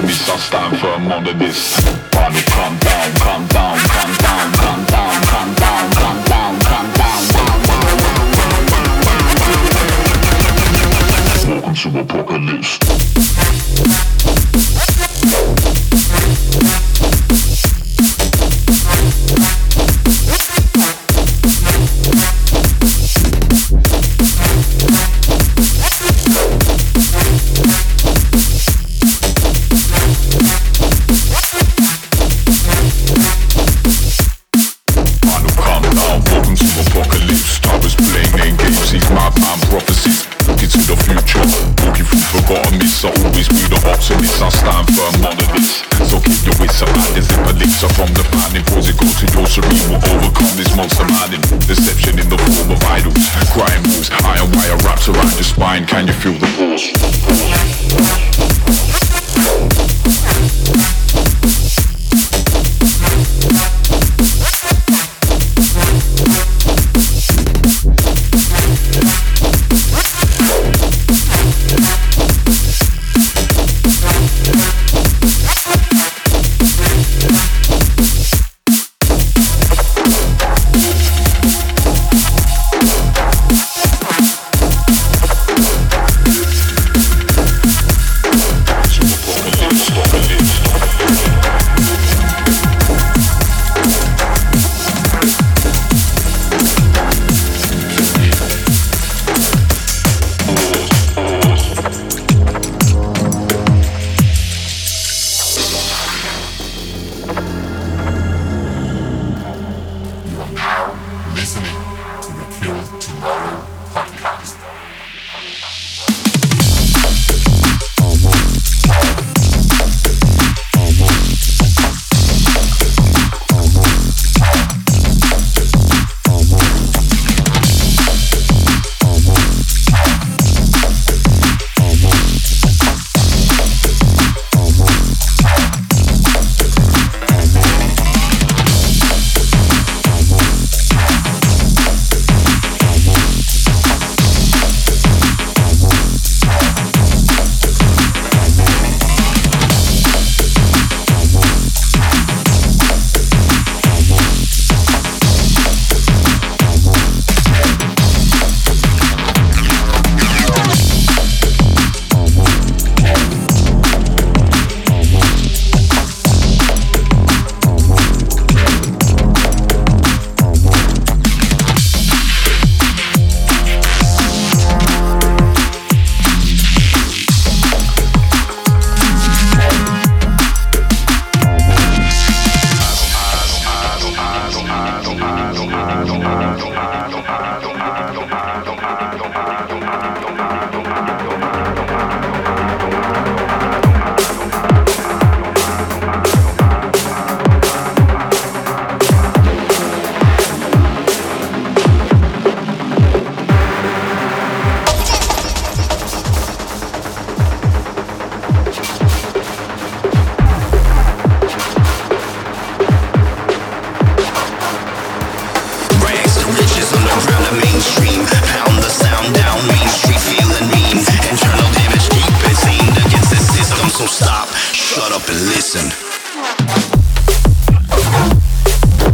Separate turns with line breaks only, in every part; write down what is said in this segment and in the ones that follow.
I don't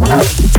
Thank.